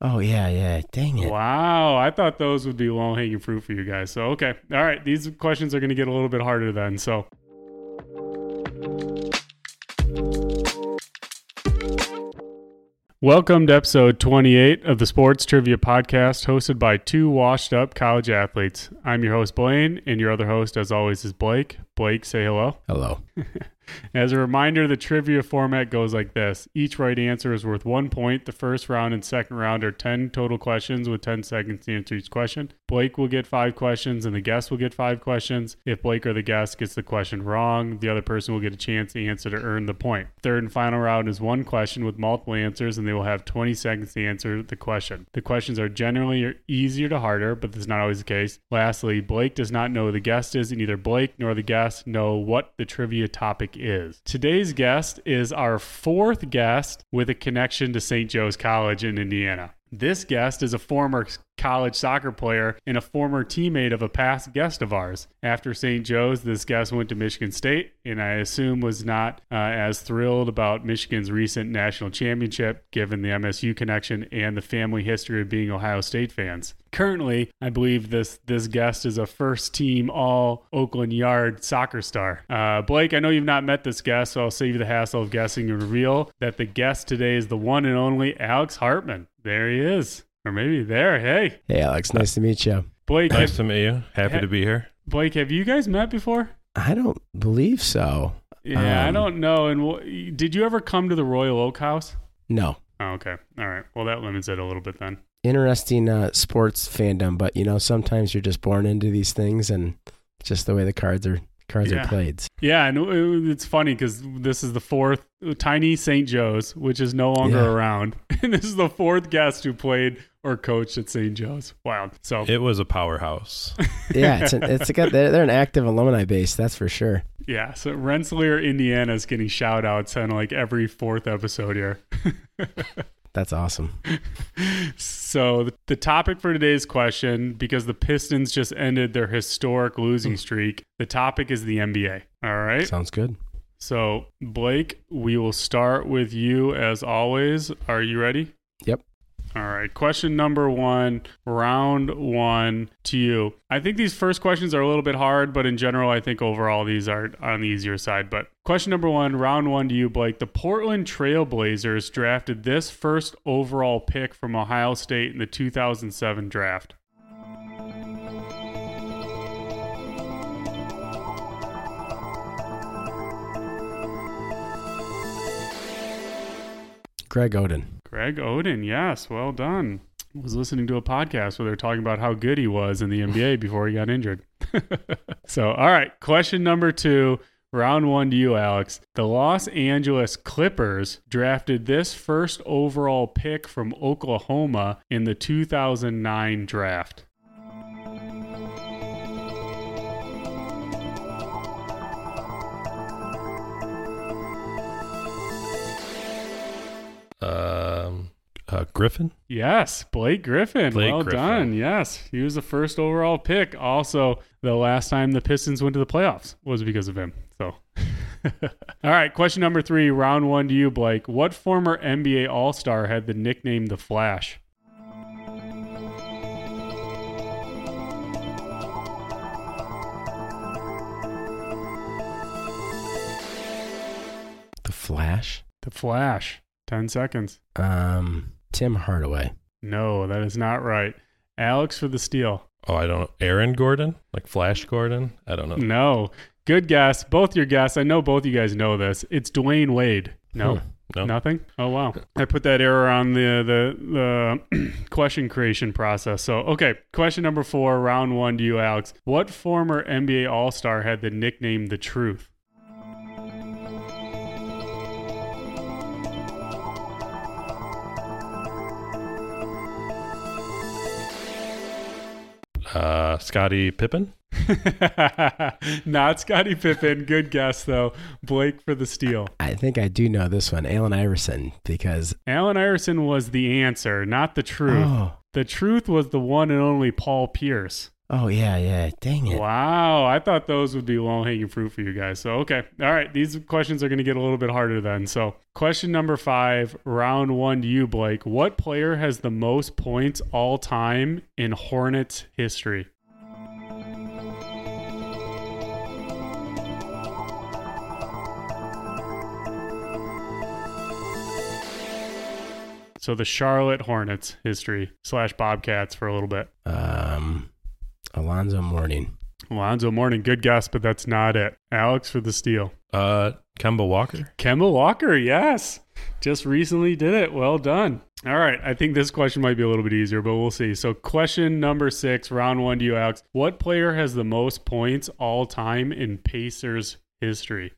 Oh yeah, yeah. Dang it. Wow, I thought those would be low hanging fruit for you guys. So okay, all right, these questions are going to get a little bit harder then. So. Welcome to episode 28 of the Sports Trivia Podcast, hosted by two washed up college athletes. I'm your host, Blaine, and your other host, as always, is Blake. Blake, say hello. Hello. As a reminder, the trivia format goes like this each right answer is worth one point. The first round and second round are 10 total questions with 10 seconds to answer each question. Blake will get five questions, and the guest will get five questions. If Blake or the guest gets the question wrong, the other person will get a chance to answer to earn the point. Third and final round is one question with multiple answers, and they will have 20 seconds to answer the question. The questions are generally easier to harder, but this is not always the case. Lastly, Blake does not know who the guest is, and neither Blake nor the guest know what the trivia topic is. Today's guest is our fourth guest with a connection to St. Joe's College in Indiana. This guest is a former college soccer player and a former teammate of a past guest of ours. After St. Joe's, this guest went to Michigan State, and I assume was not uh, as thrilled about Michigan's recent national championship, given the MSU connection and the family history of being Ohio State fans. Currently, I believe this this guest is a first team All Oakland Yard soccer star. Uh, Blake, I know you've not met this guest, so I'll save you the hassle of guessing and reveal that the guest today is the one and only Alex Hartman. There he is. Or maybe there. Hey. Hey, Alex. Nice to meet you. Blake. Nice to meet you. Happy ha- to be here. Blake, have you guys met before? I don't believe so. Yeah, I Um, don't know. And w- did you ever come to the Royal Oak House? No. Oh, okay. All right. Well, that limits it a little bit then. Interesting uh, sports fandom, but you know, sometimes you're just born into these things, and just the way the cards are cards Yeah. are played. Yeah, and it- it's funny because this is the fourth tiny St. Joe's, which is no longer Yeah. around, and this is the fourth guest who played or coached at St. Joe's. Wild. So It was a powerhouse. Yeah, it's an, it's a good, they're, they're an active alumni base, that's for sure. yeah, so Rensselaer, Indiana is getting shout outs on like every fourth episode here. That's awesome. So the, the topic for today's question, because the Pistons just ended their historic losing hmm. streak, the topic is the NBA. All right. Sounds good. So Blake, we will start with you as always. Are you ready? Yep. All right. Question number one, round one to you. I think these first questions are a little bit hard, but in general, I think overall these are on the easier side. But question number one, round one to you, Blake. The Portland Trailblazers drafted this first overall pick from Ohio State in the 2007 draft. Greg Oden. Greg Oden, yes, well done. Was listening to a podcast where they're talking about how good he was in the NBA before he got injured. so, all right, question number two, round one to you, Alex. The Los Angeles Clippers drafted this first overall pick from Oklahoma in the 2009 draft. Griffin. Yes, Blake Griffin. Blake well Griffin. done. Yes, he was the first overall pick. Also, the last time the Pistons went to the playoffs was because of him. So, all right. Question number three, round one to you, Blake. What former NBA All Star had the nickname the Flash? The Flash. The Flash. Ten seconds. Um, Tim Hardaway. No, that is not right. Alex for the steal. Oh, I don't know. Aaron Gordon, like Flash Gordon. I don't know. No. Good guess. Both your guess. I know both you guys know this. It's Dwyane Wade. No. Hmm. No. Nothing. Oh wow! I put that error on the the the question creation process. So okay, question number four, round one to you, Alex. What former NBA All Star had the nickname the Truth? Uh, Scottie Pippen. Not Scottie Pippen. Good guess though. Blake for the steal. I think I do know this one, Allen Iverson, because Allen Iverson was the answer, not the truth. oh, The truth was the one and only Paul Pierce. Oh yeah, yeah. Dang it. Wow, I thought those would be low hanging fruit for you guys. So, okay. All right. These questions are going to get a little bit harder then. So, question number five, round one to you, Blake. What player has the most points all time in Hornets history? So, the Charlotte Hornets history slash Bobcats for a little bit. Um, Alonzo Mourning. Alonzo Mourning, good guess, but that's not it. Alex for the steal. Uh, Kemba Walker. Kemba Walker, yes. Just recently did it. Well done. All right. I think this question might be a little bit easier, but we'll see. So, question number six, round one to you, Alex. What player has the most points all time in Pacers history?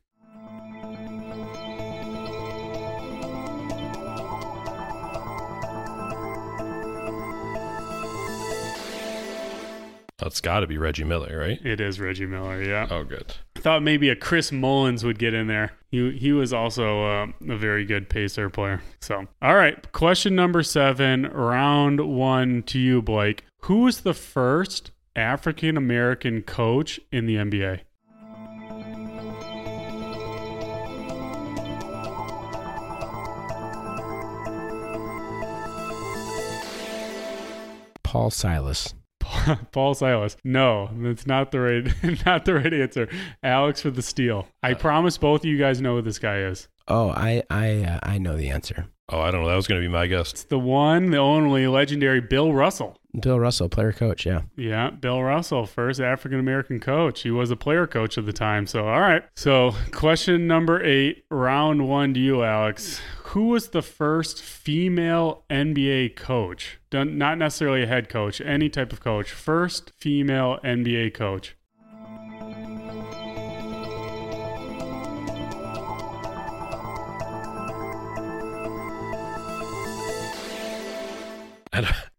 That's got to be Reggie Miller, right? It is Reggie Miller, yeah. Oh, good. I Thought maybe a Chris Mullins would get in there. He he was also uh, a very good pacer player. So, all right, question number seven, round one to you, Blake. Who was the first African American coach in the NBA? Paul Silas. Paul Silas. No, that's not the right not the right answer. Alex for the steal. I promise both of you guys know who this guy is. Oh, I I uh, I know the answer. Oh, I don't know. That was going to be my guess. It's the one, the only legendary Bill Russell. Bill Russell, player coach. Yeah. Yeah, Bill Russell, first African American coach. He was a player coach at the time. So, all right. So, question number eight, round one to you, Alex. Who was the first female NBA coach? Not necessarily a head coach, any type of coach. First female NBA coach.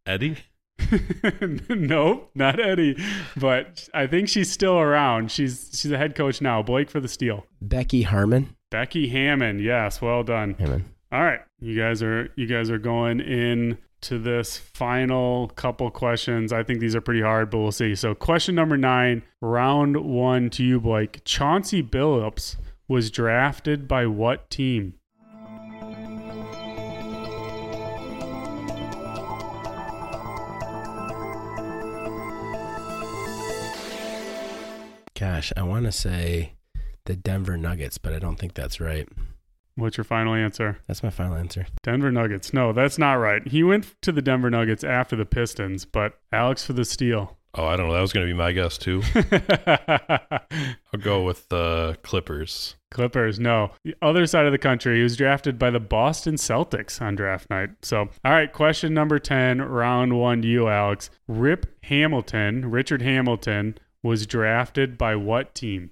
Eddie? nope, not Eddie, but I think she's still around. She's she's a head coach now. Blake for the steal. Becky Harmon. Becky Hammon. Yes, well done. Hammon. All right, you guys are you guys are going in to this final couple questions. I think these are pretty hard, but we'll see. So, question number nine, round one to you, Blake. Chauncey Billups was drafted by what team? Gosh, I want to say the Denver Nuggets, but I don't think that's right. What's your final answer? That's my final answer. Denver Nuggets. No, that's not right. He went to the Denver Nuggets after the Pistons, but Alex for the steal. Oh, I don't know. That was going to be my guess too. I'll go with the Clippers. Clippers, no. The other side of the country, he was drafted by the Boston Celtics on draft night. So, all right, question number 10, round one to you, Alex. Rip Hamilton, Richard Hamilton, was drafted by what team?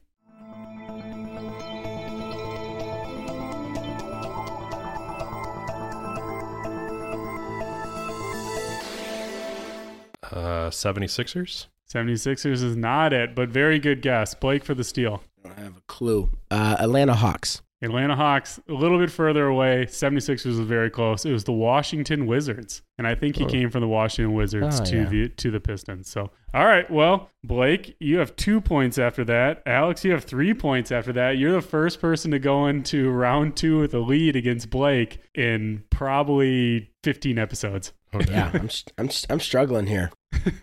Uh, 76ers? 76ers is not it, but very good guess. Blake for the steal. I don't have a clue. Uh, Atlanta Hawks. Atlanta Hawks, a little bit further away. 76ers was very close. It was the Washington Wizards. And I think he Oh. came from the Washington Wizards Oh, to yeah. the to the Pistons. So all right, well, Blake, you have two points after that. Alex, you have three points after that. You're the first person to go into round two with a lead against Blake in probably 15 episodes. Okay. Yeah, I'm s- I'm s- I'm struggling here.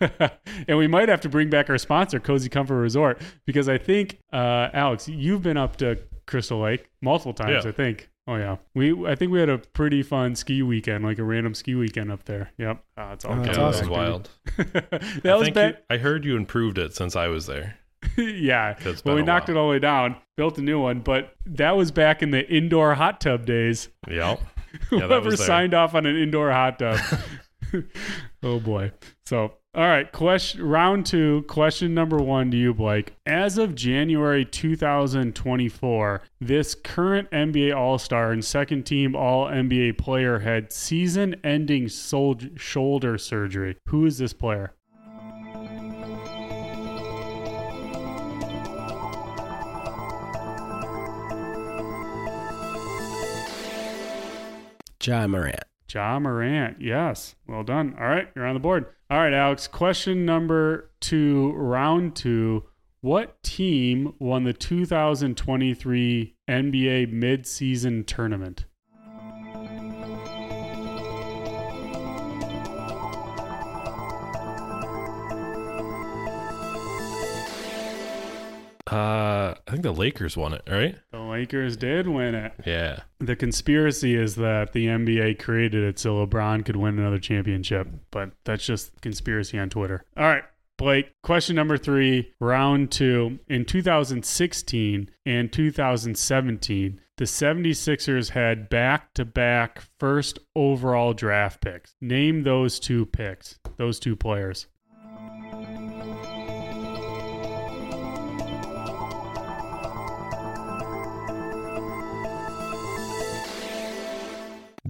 and we might have to bring back our sponsor, Cozy Comfort Resort, because I think uh, Alex, you've been up to Crystal Lake multiple times. Yeah. I think. Oh yeah, we I think we had a pretty fun ski weekend, like a random ski weekend up there. Yep, uh, it's all Oh, good. that's yeah, awesome. that was wild. that I was think bad. you- I heard you improved it since I was there. yeah. Well, we knocked while. it all the way down, built a new one, but that was back in the indoor hot tub days. Yeah. Yeah, Whoever there. signed off on an indoor hot tub. oh boy. So, all right, question round 2, question number 1 to you Blake. As of January 2024, this current NBA All-Star and second team All-NBA player had season-ending sol- shoulder surgery. Who is this player? Ja Morant. Ja Morant. Yes. Well done. All right. You're on the board. All right, Alex. Question number two, round two. What team won the 2023 NBA midseason tournament? Uh, I think the Lakers won it, right? Lakers did win it. Yeah. The conspiracy is that the NBA created it so LeBron could win another championship, but that's just conspiracy on Twitter. All right. Blake, question number three, round two. In 2016 and 2017, the 76ers had back to back first overall draft picks. Name those two picks, those two players.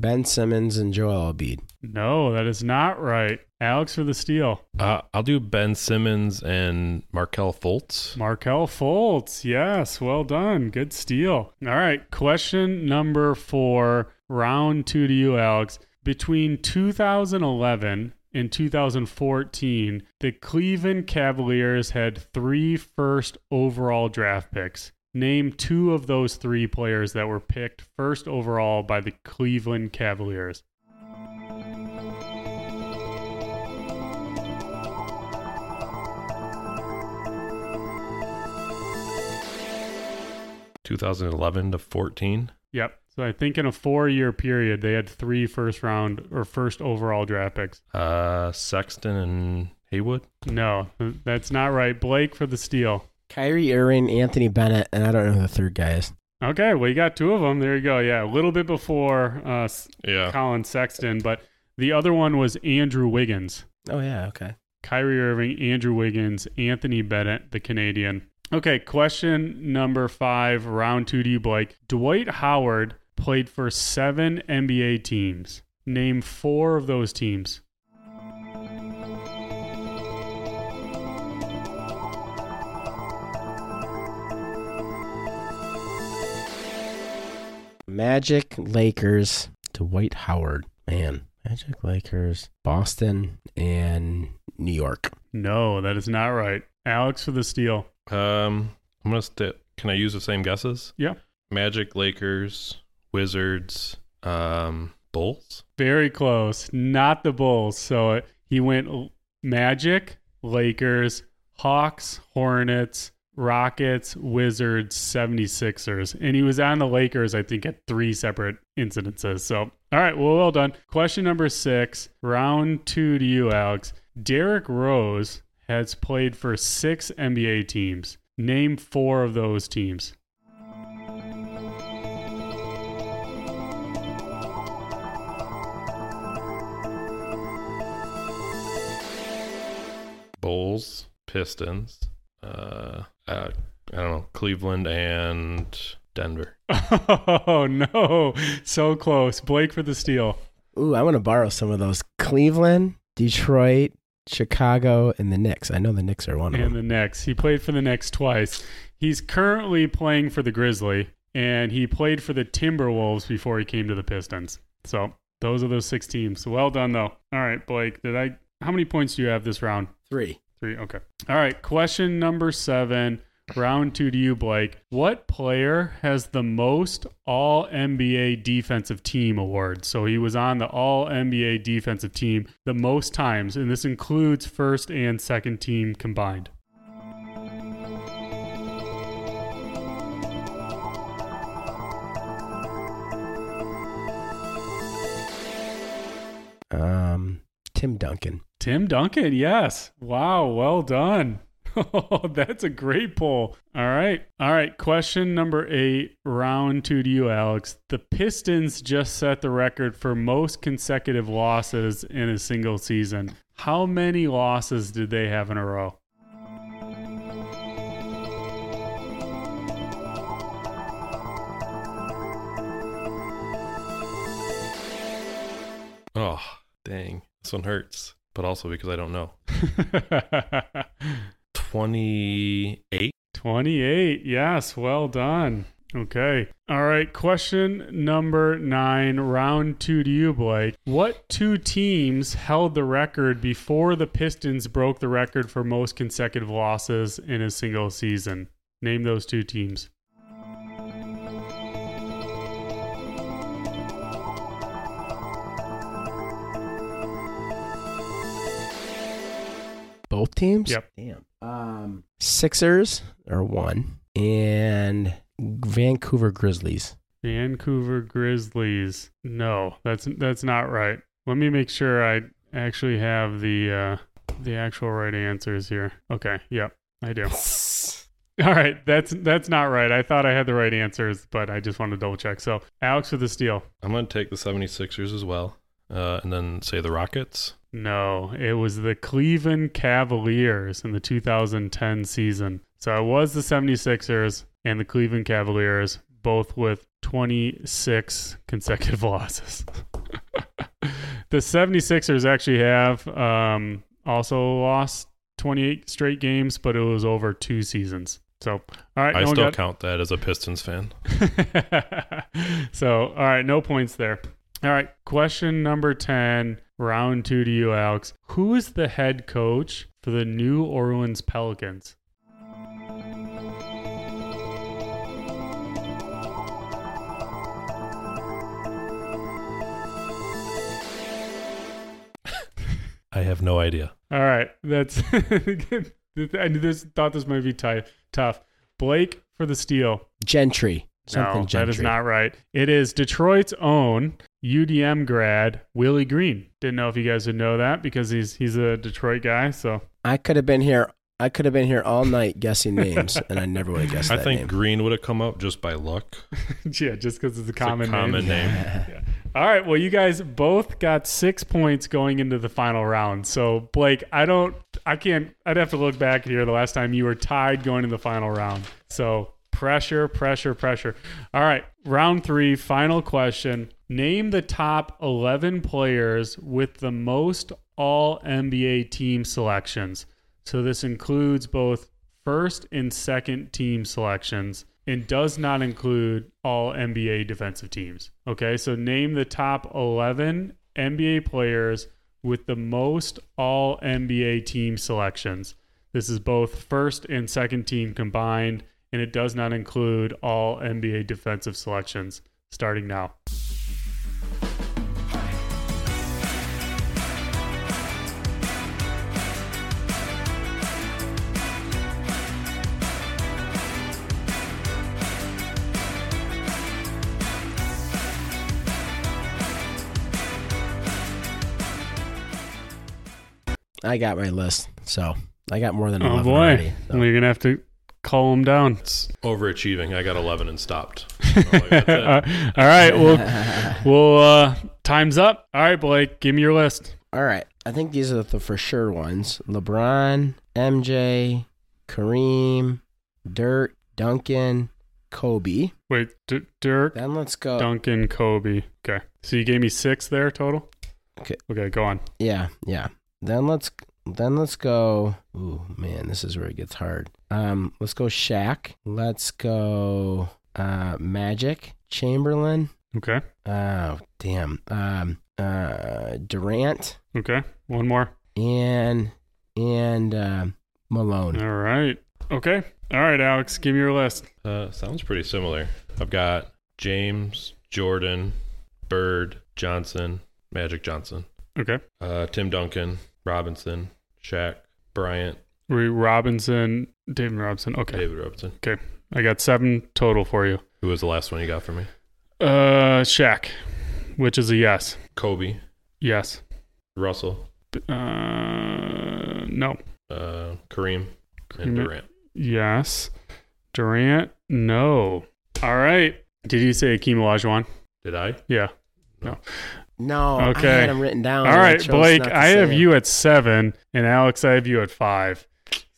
Ben Simmons and Joel Embiid. No, that is not right. Alex for the steal. Uh, I'll do Ben Simmons and Markelle Fultz. Markelle Fultz. Yes, well done. Good steal. All right, question number four, round two to you, Alex. Between 2011 and 2014, the Cleveland Cavaliers had three first overall draft picks. Name two of those three players that were picked first overall by the Cleveland Cavaliers. Two thousand eleven to fourteen. Yep. So I think in a four year period, they had three first round or first overall draft picks. Uh, Sexton and Haywood. No, that's not right. Blake for the steal. Kyrie Irving, Anthony Bennett, and I don't know who the third guy is. Okay, well, you got two of them. There you go. Yeah, a little bit before uh, Yeah. Collin Sexton, but the other one was Andrew Wiggins. Oh yeah, okay. Kyrie Irving, Andrew Wiggins, Anthony Bennett, the Canadian. Okay, question number five, round two to you, Blake. Dwight Howard played for seven NBA teams. Name four of those teams. Magic, Lakers, Dwight Howard. Man, Magic, Lakers, Boston, and New York. No, that is not right. Alex for the steal. Um, I'm gonna st- Can I use the same guesses? Yeah. Magic, Lakers, Wizards, um, Bulls. Very close. Not the Bulls. So uh, he went Magic, Lakers, Hawks, Hornets, Rockets, Wizards, 76ers. And he was on the Lakers, I think, at three separate incidences. So, all right. Well, well done. Question number six, round two to you, Alex. Derrick Rose has played for six NBA teams. Name four of those teams. Bulls, Pistons. Uh, uh, I don't know, Cleveland and Denver. Oh, no. So close. Blake for the steal. Ooh, I want to borrow some of those. Cleveland, Detroit, Chicago, and the Knicks. I know the Knicks are one of and them. the Knicks. He played for the Knicks twice. He's currently playing for the Grizzly, and he played for the Timberwolves before he came to the Pistons. So those are those six teams. Well done, though. All right, Blake. Did I? How many points do you have this round? Three. Three. Okay. All right. Question number seven. Round two to you, Blake. What player has the most All NBA Defensive Team awards? So he was on the All NBA Defensive Team the most times, and this includes first and second team combined. Um, Tim Duncan. Tim Duncan, yes. Wow, well done. Oh, that's a great poll. All right. All right. Question number eight, round two to you, Alex. The Pistons just set the record for most consecutive losses in a single season. How many losses did they have in a row? Oh, dang. This one hurts, but also because I don't know. 28? 28. Yes, well done. Okay. All right. Question number nine, round two to you, Blake. What two teams held the record before the Pistons broke the record for most consecutive losses in a single season? Name those two teams. Teams? Yep. Damn. Um, Sixers are one, and Vancouver Grizzlies. Vancouver Grizzlies. No, that's that's not right. Let me make sure I actually have the uh, the actual right answers here. Okay. Yep, I do. All right, that's that's not right. I thought I had the right answers, but I just wanted to double check. So, Alex with the steal. I'm going to take the 76ers as well. Uh, and then say the Rockets. No, it was the Cleveland Cavaliers in the 2010 season. So it was the 76ers and the Cleveland Cavaliers, both with 26 consecutive losses. the 76ers actually have um, also lost 28 straight games, but it was over two seasons. So, all right. I no still count that as a Pistons fan. so, all right, no points there. All right, question number 10, round two to you, Alex. Who is the head coach for the New Orleans Pelicans? I have no idea. All right, that's. I knew this, thought this might be ti- tough. Blake for the steal. Gentry. Something no, Gentry. that is not right. It is Detroit's own UDM grad Willie Green. Didn't know if you guys would know that because he's he's a Detroit guy. So I could have been here. I could have been here all night guessing names, and I never would have guessed I that think name. Green would have come up just by luck. yeah, just because it's a It's a common, common name. name. All right. Well, you guys both got six points going into the final round. So, Blake, I don't, I can't, I'd have to look back here the last time you were tied going to the final round. So, pressure, pressure, pressure. All right. Round three, final question. Name the top 11 players with the most all NBA team selections. So, this includes both first and second team selections and does not include all NBA defensive teams. Okay, so name the top 11 NBA players with the most all NBA team selections. This is both first and second team combined, and it does not include all NBA defensive selections starting now. I got my list, so I got more than Oh 11 boy, already. so. we're gonna have to call them down. It's overachieving. I got 11 and stopped. So, like, that's it. All right, well, well, uh, time's up. All right, Blake, give me your list. All right. I think these are the for sure ones. LeBron, MJ, Kareem, Dirk, Duncan, Kobe. Wait, D- Dirk, Then let's go. Duncan, Kobe. Okay. So you gave me six there total? Okay. Okay, go on. Yeah, yeah. Then let's then let's go. Ooh, man, this is where it gets hard. Um, let's go Shaq. Let's go uh Magic, Chamberlain. Okay. Oh, damn. Um, uh, Durant Okay. One more. and and um Malone. All right. Okay. All right, Alex, give me your list. Uh, sounds pretty similar. I've got James, Jordan, Bird, Johnson, Magic Johnson, Okay. uh, Tim Duncan, Robinson, Shaq, Bryant, We Robinson, David Robinson. Okay. David Robinson. Okay. I got seven total for you. Who was the last one you got for me? Uh, Shaq, which is a yes. Kobe, Yes. Russell, Uh, no. uh, Kareem, Kareem- and Durant. Yes. Durant, no. All right. Did you say Akeem Olajuwon? Did I? Yeah. No, No. Okay. I had him written down. All right, I Blake, I have it. you at seven, and Alex, I have you at five.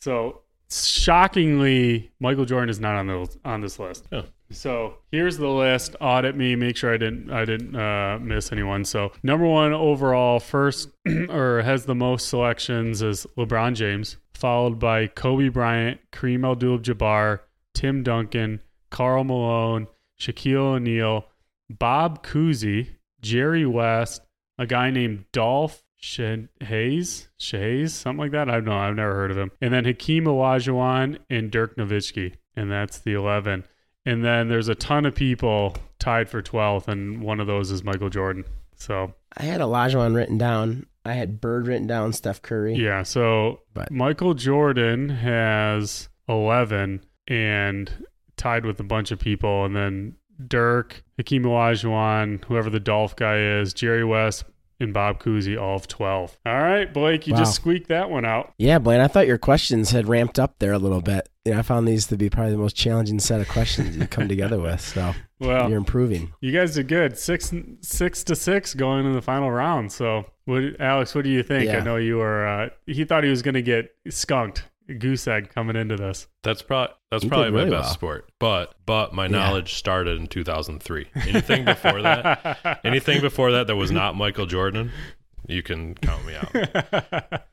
So shockingly, Michael Jordan is not on the on this list. Oh. So here's the list. Audit me, make sure I didn't I didn't uh, miss anyone. So number one overall, first or has the most selections is LeBron James, followed by Kobe Bryant, Kareem Abdul-Jabbar, Tim Duncan, Karl Malone, Shaquille O'Neal, Bob Cousy, Jerry West, a guy named Dolph Sh- Hayes, Shays, something like that. I don't know. I've never heard of him. And then Hakeem Olajuwon and Dirk Nowitzki, and that's the 11. And then there's a ton of people tied for 12th, and one of those is Michael Jordan. So I had Olajuwon written down. I had Bird written down. Steph Curry. yeah, so But- Michael Jordan has 11 and tied with a bunch of people, and then Dirk, Hakeem Olajuwon, whoever the Dolph guy is, Jerry West, and Bob Cousy, all of 12. All right, Blake, you Wow. just squeaked that one out. Yeah, Blaine. I thought your questions had ramped up there a little bit. Yeah, I found these to be probably the most challenging set of questions you come together with. So Well, you're improving. you guys did good. Six, six to six going in the final round. So, what, Alex, what do you think? I know you were. Uh, he thought he was going to get skunked, goose egg coming into this. That's probably that's You did probably my really best well. sport. But but my Yeah. knowledge started in 2003. Anything before that, anything before that that was not Michael Jordan, you can count me out.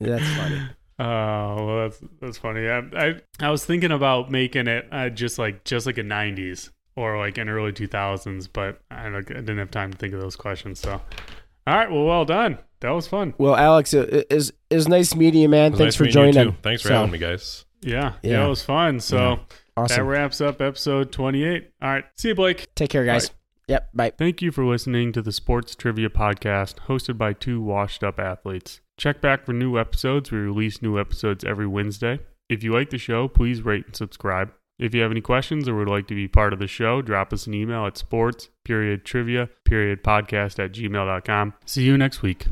That's funny. Oh well, that's that's funny. I I, I was thinking about making it uh, just like just like a '90s or like an early 2000s, but I, I didn't have time to think of those questions. So, all right, well, well done. That was fun. Well, Alex, it is is nice meeting you, man. Thanks nice for meeting you, joining. too. Thanks for So, having me, guys. Yeah, yeah, Yeah. it was fun. So Yeah. that wraps up episode 28. All right, see you, Blake. Take care, guys. Bye. Yep. Bye. Thank you for listening to the Sports Trivia Podcast hosted by two washed up athletes. Check back for new episodes. We release new episodes every Wednesday. If you like the show, please rate and subscribe. If you have any questions or would like to be part of the show, drop us an email at sports period trivia period podcast at gmail.com. See you next week.